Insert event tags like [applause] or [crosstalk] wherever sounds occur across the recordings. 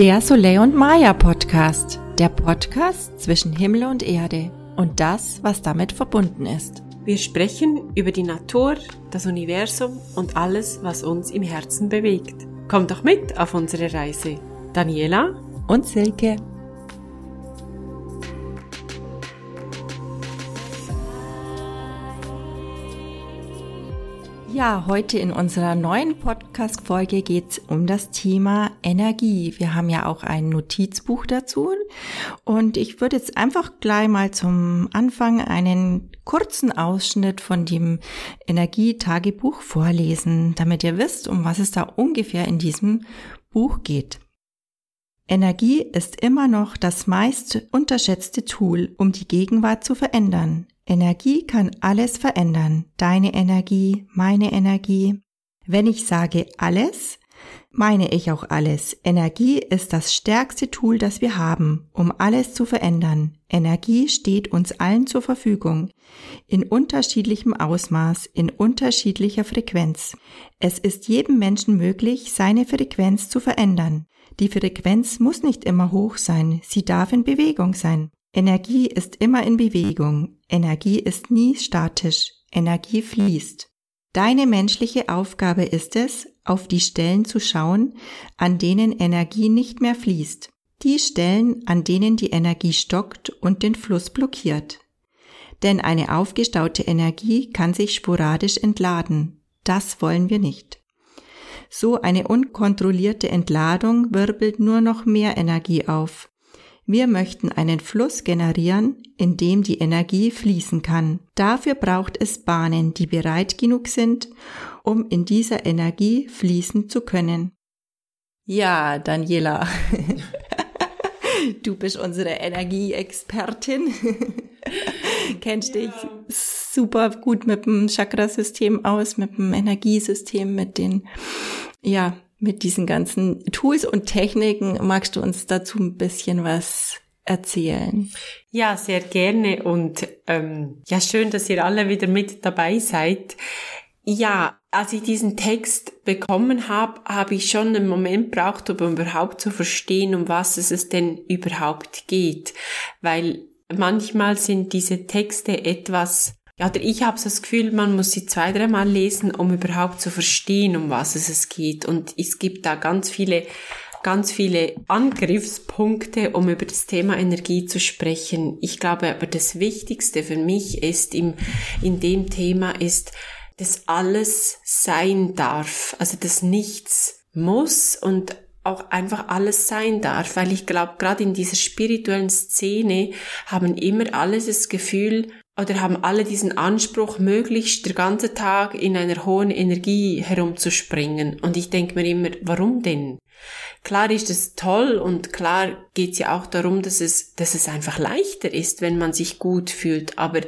Der Soleil und Maya Podcast. Der Podcast zwischen Himmel und Erde und das, was damit verbunden ist. Wir sprechen über die Natur, das Universum und alles, was uns im Herzen bewegt. Kommt doch mit auf unsere Reise. Daniela und Silke. Ja, heute in unserer neuen Podcast-Folge geht es um das Thema Energie. Wir haben ja auch ein Notizbuch dazu und ich würde jetzt einfach gleich mal zum Anfang einen kurzen Ausschnitt von dem Energietagebuch vorlesen, damit ihr wisst, um was es da ungefähr in diesem Buch geht. Energie ist immer noch das meist unterschätzte Tool, um die Gegenwart zu verändern. Energie kann alles verändern. Deine Energie, meine Energie. Wenn ich sage alles, meine ich auch alles. Energie ist das stärkste Tool, das wir haben, um alles zu verändern. Energie steht uns allen zur Verfügung, in unterschiedlichem Ausmaß, in unterschiedlicher Frequenz. Es ist jedem Menschen möglich, seine Frequenz zu verändern. Die Frequenz muss nicht immer hoch sein, sie darf in Bewegung sein. Energie ist immer in Bewegung. Energie ist nie statisch. Energie fließt. Deine menschliche Aufgabe ist es, auf die Stellen zu schauen, an denen Energie nicht mehr fließt. Die Stellen, an denen die Energie stockt und den Fluss blockiert. Denn eine aufgestaute Energie kann sich sporadisch entladen. Das wollen wir nicht. So eine unkontrollierte Entladung wirbelt nur noch mehr Energie auf. Wir möchten einen Fluss generieren, in dem die Energie fließen kann. Dafür braucht es Bahnen, die bereit genug sind, um in dieser Energie fließen zu können. Ja, Daniela, [laughs] du bist unsere Energieexpertin. [laughs] Kennst ja. dich super gut mit dem Chakrasystem aus, mit dem Energiesystem, mit den, ja, mit diesen ganzen Tools und Techniken. Magst du uns dazu ein bisschen was erzählen? Ja, sehr gerne und ähm, ja, schön, dass ihr alle wieder mit dabei seid. Ja, als ich diesen Text bekommen habe, habe ich schon einen Moment braucht, um überhaupt zu verstehen, um was es denn überhaupt geht. Weil manchmal sind diese Texte etwas ja, oder ich habe das Gefühl, man muss sie zwei, dreimal lesen, um überhaupt zu verstehen, um was es geht. Und es gibt da ganz viele, ganz viele Angriffspunkte, um über das Thema Energie zu sprechen. Ich glaube aber das Wichtigste für mich ist im, in dem Thema ist, dass alles sein darf. Also dass nichts muss und auch einfach alles sein darf, weil ich glaube, gerade in dieser spirituellen Szene haben immer alles das Gefühl, oder haben alle diesen Anspruch, möglichst der ganze Tag in einer hohen Energie herumzuspringen. Und ich denke mir immer, warum denn? Klar ist es toll und klar geht es ja auch darum, dass es, dass es einfach leichter ist, wenn man sich gut fühlt. Aber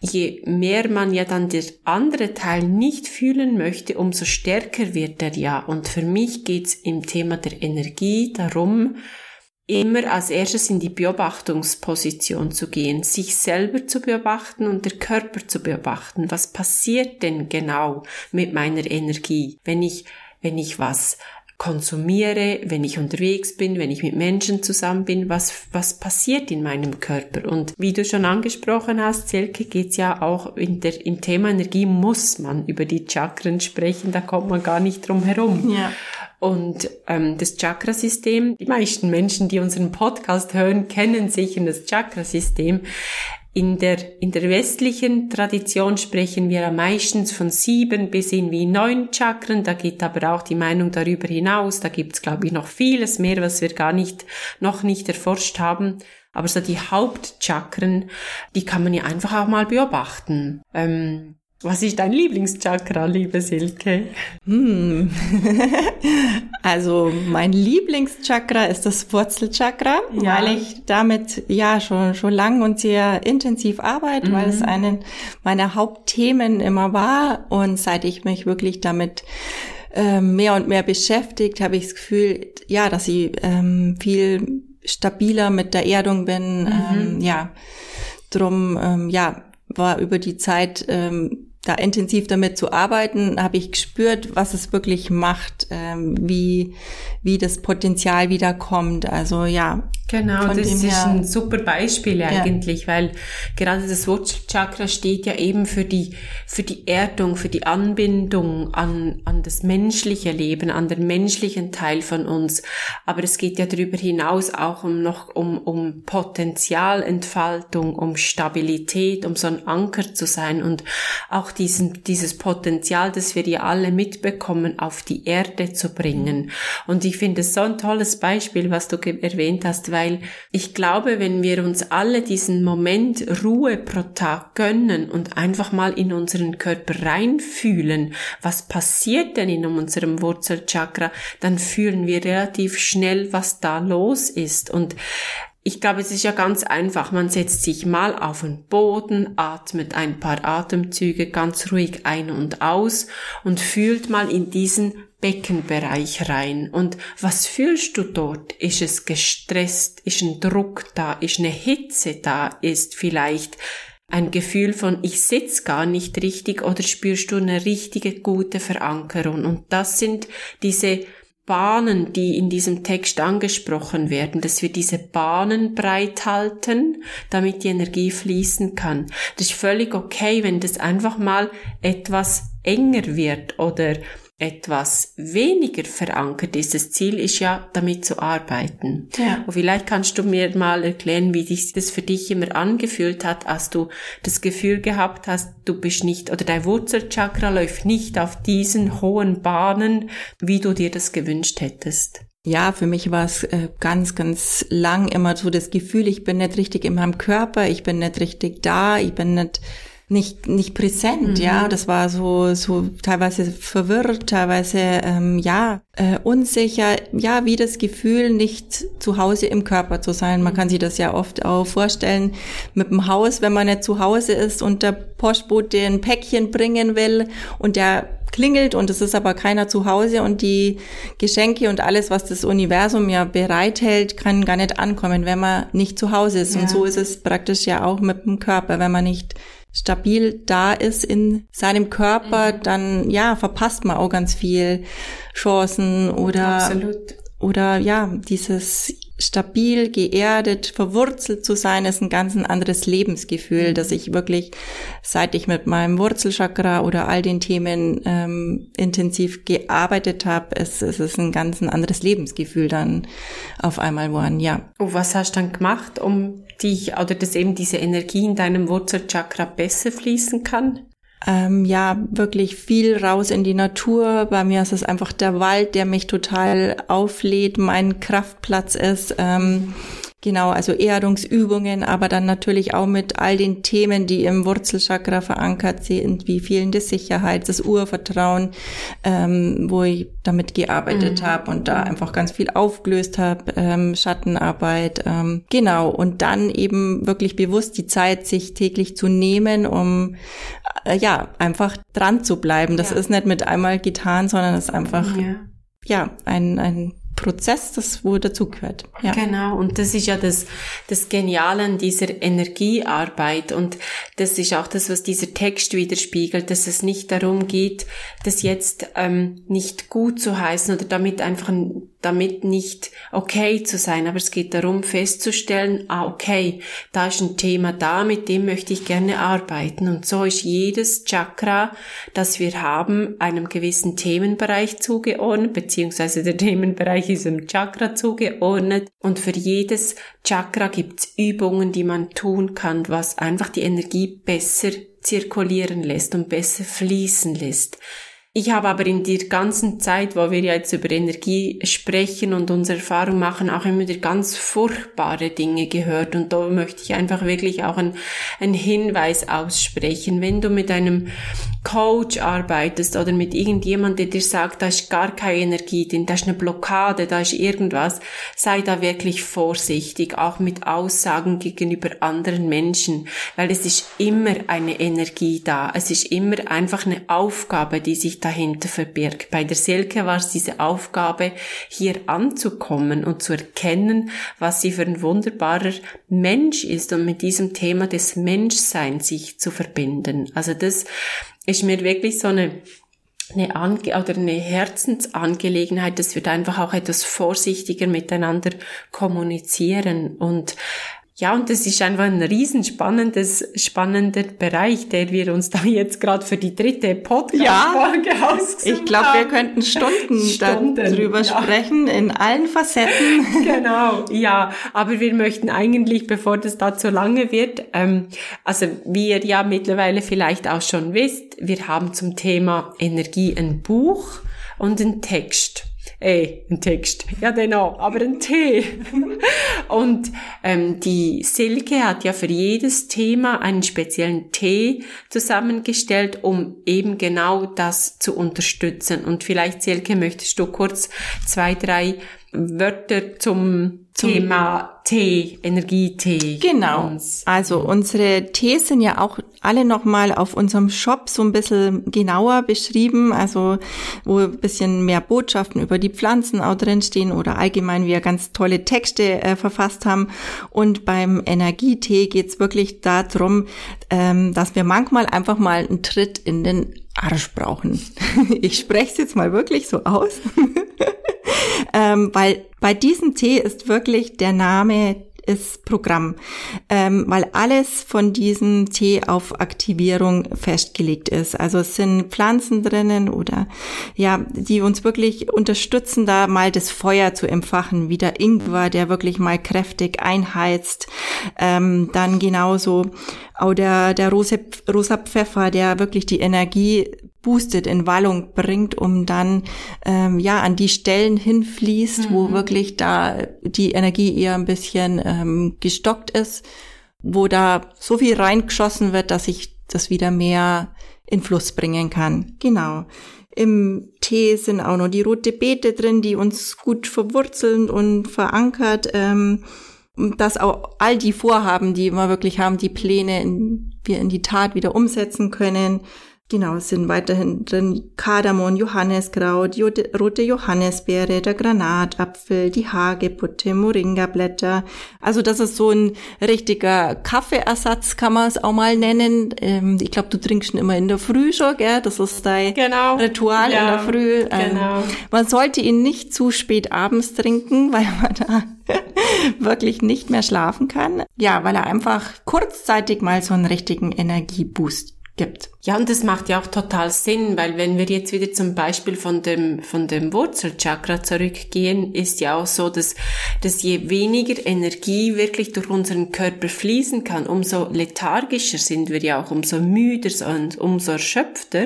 je mehr man ja dann der andere Teil nicht fühlen möchte, umso stärker wird er ja. Und für mich geht es im Thema der Energie darum, immer als erstes in die Beobachtungsposition zu gehen, sich selber zu beobachten und der Körper zu beobachten. Was passiert denn genau mit meiner Energie, wenn ich, wenn ich was konsumiere, wenn ich unterwegs bin, wenn ich mit Menschen zusammen bin, was, was passiert in meinem Körper? Und wie du schon angesprochen hast, Selke, geht's ja auch in der, im Thema Energie muss man über die Chakren sprechen, da kommt man gar nicht drum herum. Ja. Und ähm, das Chakrasystem, die meisten Menschen, die unseren Podcast hören, kennen sich in das Chakrasystem. In der, in der westlichen Tradition sprechen wir meistens von sieben bis in wie neun Chakren. Da geht aber auch die Meinung darüber hinaus. Da gibt's glaube ich, noch vieles mehr, was wir gar nicht, noch nicht erforscht haben. Aber so die Hauptchakren, die kann man ja einfach auch mal beobachten. Ähm, was ist dein Lieblingschakra, liebe Silke? Hm. [laughs] also mein Lieblingschakra ist das Wurzelchakra, ja. weil ich damit ja schon schon lang und sehr intensiv arbeite, mhm. weil es eine meiner Hauptthemen immer war und seit ich mich wirklich damit ähm, mehr und mehr beschäftigt, habe ich das Gefühl, ja, dass ich ähm, viel stabiler mit der Erdung bin. Mhm. Ähm, ja, drum ähm, ja war über die Zeit ähm, da intensiv damit zu arbeiten, habe ich gespürt, was es wirklich macht, ähm, wie, wie das Potenzial wieder kommt. Also ja. Genau, das ist her, ein super Beispiel eigentlich, ja. weil gerade das Wurzelchakra steht ja eben für die, für die Erdung, für die Anbindung an, an das menschliche Leben, an den menschlichen Teil von uns. Aber es geht ja darüber hinaus auch um noch um, um Potenzialentfaltung, um Stabilität, um so ein Anker zu sein und auch diesen, dieses Potenzial, das wir ja alle mitbekommen, auf die Erde zu bringen. Und ich finde es so ein tolles Beispiel, was du erwähnt hast, weil ich glaube, wenn wir uns alle diesen Moment Ruhe pro Tag gönnen und einfach mal in unseren Körper reinfühlen, was passiert denn in unserem Wurzelchakra, dann fühlen wir relativ schnell, was da los ist. Und ich glaube, es ist ja ganz einfach. Man setzt sich mal auf den Boden, atmet ein paar Atemzüge ganz ruhig ein und aus und fühlt mal in diesen Beckenbereich rein. Und was fühlst du dort? Ist es gestresst? Ist ein Druck da? Ist eine Hitze da? Ist vielleicht ein Gefühl von ich sitz gar nicht richtig oder spürst du eine richtige gute Verankerung? Und das sind diese Bahnen, die in diesem Text angesprochen werden, dass wir diese Bahnen breit halten, damit die Energie fließen kann. Das ist völlig okay, wenn das einfach mal etwas enger wird oder etwas weniger verankert ist. Das Ziel ist ja, damit zu arbeiten. Ja. Und vielleicht kannst du mir mal erklären, wie sich das für dich immer angefühlt hat, als du das Gefühl gehabt hast, du bist nicht oder dein Wurzelchakra läuft nicht auf diesen hohen Bahnen, wie du dir das gewünscht hättest. Ja, für mich war es äh, ganz, ganz lang immer so das Gefühl, ich bin nicht richtig in meinem Körper, ich bin nicht richtig da, ich bin nicht nicht nicht präsent, mhm. ja. Das war so so teilweise verwirrt, teilweise ähm, ja äh, unsicher, ja wie das Gefühl, nicht zu Hause im Körper zu sein. Man kann sich das ja oft auch vorstellen mit dem Haus, wenn man nicht zu Hause ist und der Postbote ein Päckchen bringen will und der klingelt und es ist aber keiner zu Hause und die Geschenke und alles, was das Universum ja bereithält, kann gar nicht ankommen, wenn man nicht zu Hause ist. Ja. Und so ist es praktisch ja auch mit dem Körper, wenn man nicht stabil da ist in seinem Körper, mhm. dann ja, verpasst man auch ganz viel Chancen oder Absolut. oder ja, dieses stabil, geerdet, verwurzelt zu sein, ist ein ganz anderes Lebensgefühl, mhm. dass ich wirklich, seit ich mit meinem Wurzelchakra oder all den Themen ähm, intensiv gearbeitet habe, es, es ist ein ganz anderes Lebensgefühl dann auf einmal worden, ja. Und was hast du dann gemacht, um dich oder dass eben diese Energie in deinem Wurzelchakra besser fließen kann? Ähm, ja wirklich viel raus in die Natur. Bei mir ist es einfach der Wald, der mich total auflädt, mein Kraftplatz ist. Ähm, Genau, also Erdungsübungen, aber dann natürlich auch mit all den Themen, die im Wurzelchakra verankert sind, wie fehlende Sicherheit, das Urvertrauen, ähm, wo ich damit gearbeitet mhm. habe und da einfach ganz viel aufgelöst habe, ähm, Schattenarbeit. Ähm, genau, und dann eben wirklich bewusst die Zeit sich täglich zu nehmen, um äh, ja einfach dran zu bleiben. Das ja. ist nicht mit einmal getan, sondern es ist einfach ja, ja ein, ein Prozess, das wo dazugehört. Ja. Genau, und das ist ja das, das Geniale an dieser Energiearbeit und das ist auch das, was dieser Text widerspiegelt, dass es nicht darum geht, das jetzt ähm, nicht gut zu heißen oder damit einfach damit nicht okay zu sein, aber es geht darum festzustellen, ah okay, da ist ein Thema da, mit dem möchte ich gerne arbeiten. Und so ist jedes Chakra, das wir haben, einem gewissen Themenbereich zugeordnet, beziehungsweise der Themenbereich ist einem Chakra zugeordnet. Und für jedes Chakra gibt's Übungen, die man tun kann, was einfach die Energie besser zirkulieren lässt und besser fließen lässt. Ich habe aber in der ganzen Zeit, wo wir jetzt über Energie sprechen und unsere Erfahrung machen, auch immer wieder ganz furchtbare Dinge gehört. Und da möchte ich einfach wirklich auch einen, einen Hinweis aussprechen. Wenn du mit einem Coach arbeitest oder mit irgendjemandem, der dir sagt, da ist gar keine Energie drin, da ist eine Blockade, da ist irgendwas, sei da wirklich vorsichtig, auch mit Aussagen gegenüber anderen Menschen, weil es ist immer eine Energie da. Es ist immer einfach eine Aufgabe, die sich dahinter verbirgt. Bei der Silke war es diese Aufgabe, hier anzukommen und zu erkennen, was sie für ein wunderbarer Mensch ist und mit diesem Thema des Menschseins sich zu verbinden. Also das ist mir wirklich so eine eine Ange oder eine Herzensangelegenheit, dass wir da einfach auch etwas vorsichtiger miteinander kommunizieren und ja, und das ist einfach ein riesenspannendes, spannender Bereich, der wir uns da jetzt gerade für die dritte Podcast-Folge ja, ausgesucht Ich glaube, wir könnten Stunden, Stunden darüber ja. sprechen, in allen Facetten. [laughs] [laughs] Genau, ja. Aber wir möchten eigentlich, bevor das da zu lange wird, ähm, also wie ihr ja mittlerweile vielleicht auch schon wisst, wir haben zum Thema Energie ein Buch und einen Text. Ey, ein Text. Ja, genau, aber ein Tee. [laughs] Und ähm, die Silke hat ja für jedes Thema einen speziellen Tee zusammengestellt, um eben genau das zu unterstützen. Und vielleicht, Silke, möchtest du kurz zwei, drei Wörter zum zum Thema Tee, Energietee. Genau. Also unsere Tees sind ja auch alle nochmal auf unserem Shop so ein bisschen genauer beschrieben, also wo ein bisschen mehr Botschaften über die Pflanzen auch drinstehen oder allgemein wir ganz tolle Texte äh, verfasst haben. Und beim Energietee geht's wirklich darum, ähm, dass wir manchmal einfach mal einen Tritt in den Arsch brauchen. [laughs] ich spreche es jetzt mal wirklich so aus. [laughs] ähm, weil bei diesem Tee ist wirklich der Name ist Programm, ähm, weil alles von diesem Tee auf Aktivierung festgelegt ist. Also es sind Pflanzen drinnen oder ja, die uns wirklich unterstützen, da mal das Feuer zu empfachen, wie der Ingwer, der wirklich mal kräftig einheizt. Ähm, dann genauso auch der, der rosa, rosa Pfeffer, der wirklich die Energie boostet, in Wallung bringt, um dann ähm, ja an die Stellen hinfließt, mhm. wo wirklich da die Energie eher ein bisschen ähm, gestockt ist, wo da so viel reingeschossen wird, dass ich das wieder mehr in Fluss bringen kann. Genau. Im Tee sind auch noch die rote Beete drin, die uns gut verwurzeln und verankert. Ähm, dass auch all die Vorhaben, die wir wirklich haben, die Pläne in, wir in die Tat wieder umsetzen können. Genau, es sind weiterhin drin Kardamom, Johanneskraut, rote Johannisbeere, der Granatapfel, die Hagebutte, Moringa-Blätter. Also das ist so ein richtiger Kaffeeersatz, kann man es auch mal nennen. Ähm, ich glaube, du trinkst schon immer in der Früh schon, gell? Das ist dein genau. Ritual ja, in der Früh. Ähm, genau. Man sollte ihn nicht zu spät abends trinken, [laughs] weil man da wirklich nicht mehr schlafen kann. Ja, weil er einfach kurzzeitig mal so einen richtigen Energieboost gibt. Ja, und das macht ja auch total Sinn, weil wenn wir jetzt wieder zum Beispiel von dem, von dem Wurzelchakra zurückgehen, ist ja auch so, dass, dass je weniger Energie wirklich durch unseren Körper fließen kann, umso lethargischer sind wir ja auch, umso müder und umso erschöpfter.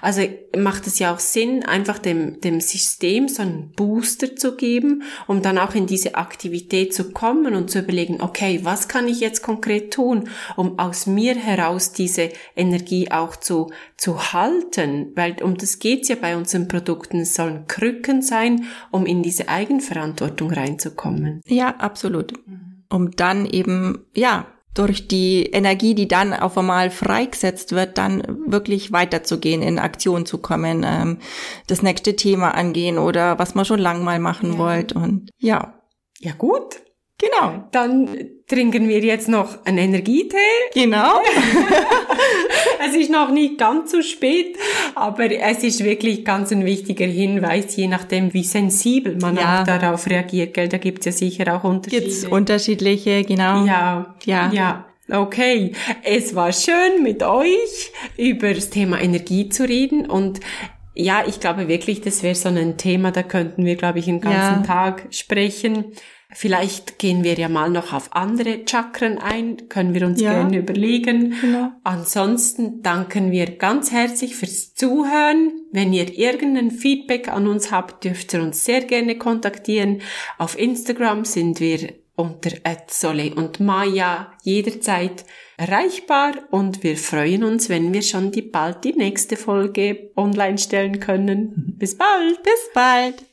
Also macht es ja auch Sinn, einfach dem, dem System so einen Booster zu geben, um dann auch in diese Aktivität zu kommen und zu überlegen, okay, was kann ich jetzt konkret tun, um aus mir heraus diese Energie auch zu, zu halten, weil um das geht's ja bei unseren Produkten. Es sollen Krücken sein, um in diese Eigenverantwortung reinzukommen. Ja, absolut. Um dann eben, ja, durch die Energie, die dann auf einmal freigesetzt wird, dann wirklich weiterzugehen, in Aktion zu kommen, ähm, das nächste Thema angehen oder was man schon lang mal machen ja. wollt und ja. Ja gut, Genau. Dann trinken wir jetzt noch einen Energietee. Genau. [laughs] es ist noch nicht ganz so spät, aber es ist wirklich ganz ein wichtiger Hinweis, je nachdem, wie sensibel man ja. auch darauf reagiert. Gell? Da gibt's ja sicher auch Unterschiede. Gibt's unterschiedliche, genau. Ja. Ja. Ja. Okay, es war schön mit euch über das Thema Energie zu reden und ja, ich glaube wirklich, das wäre so ein Thema, da könnten wir, glaube ich, den ganzen ja. Tag sprechen. Vielleicht gehen wir ja mal noch auf andere Chakren ein, können wir uns ja. gerne überlegen. Genau. Ansonsten danken wir ganz herzlich fürs Zuhören. Wenn ihr irgendein Feedback an uns habt, dürft ihr uns sehr gerne kontaktieren. Auf Instagram sind wir unter Sole und Maya jederzeit erreichbar und wir freuen uns, wenn wir schon die, bald die nächste Folge online stellen können. Bis bald! Bis bald!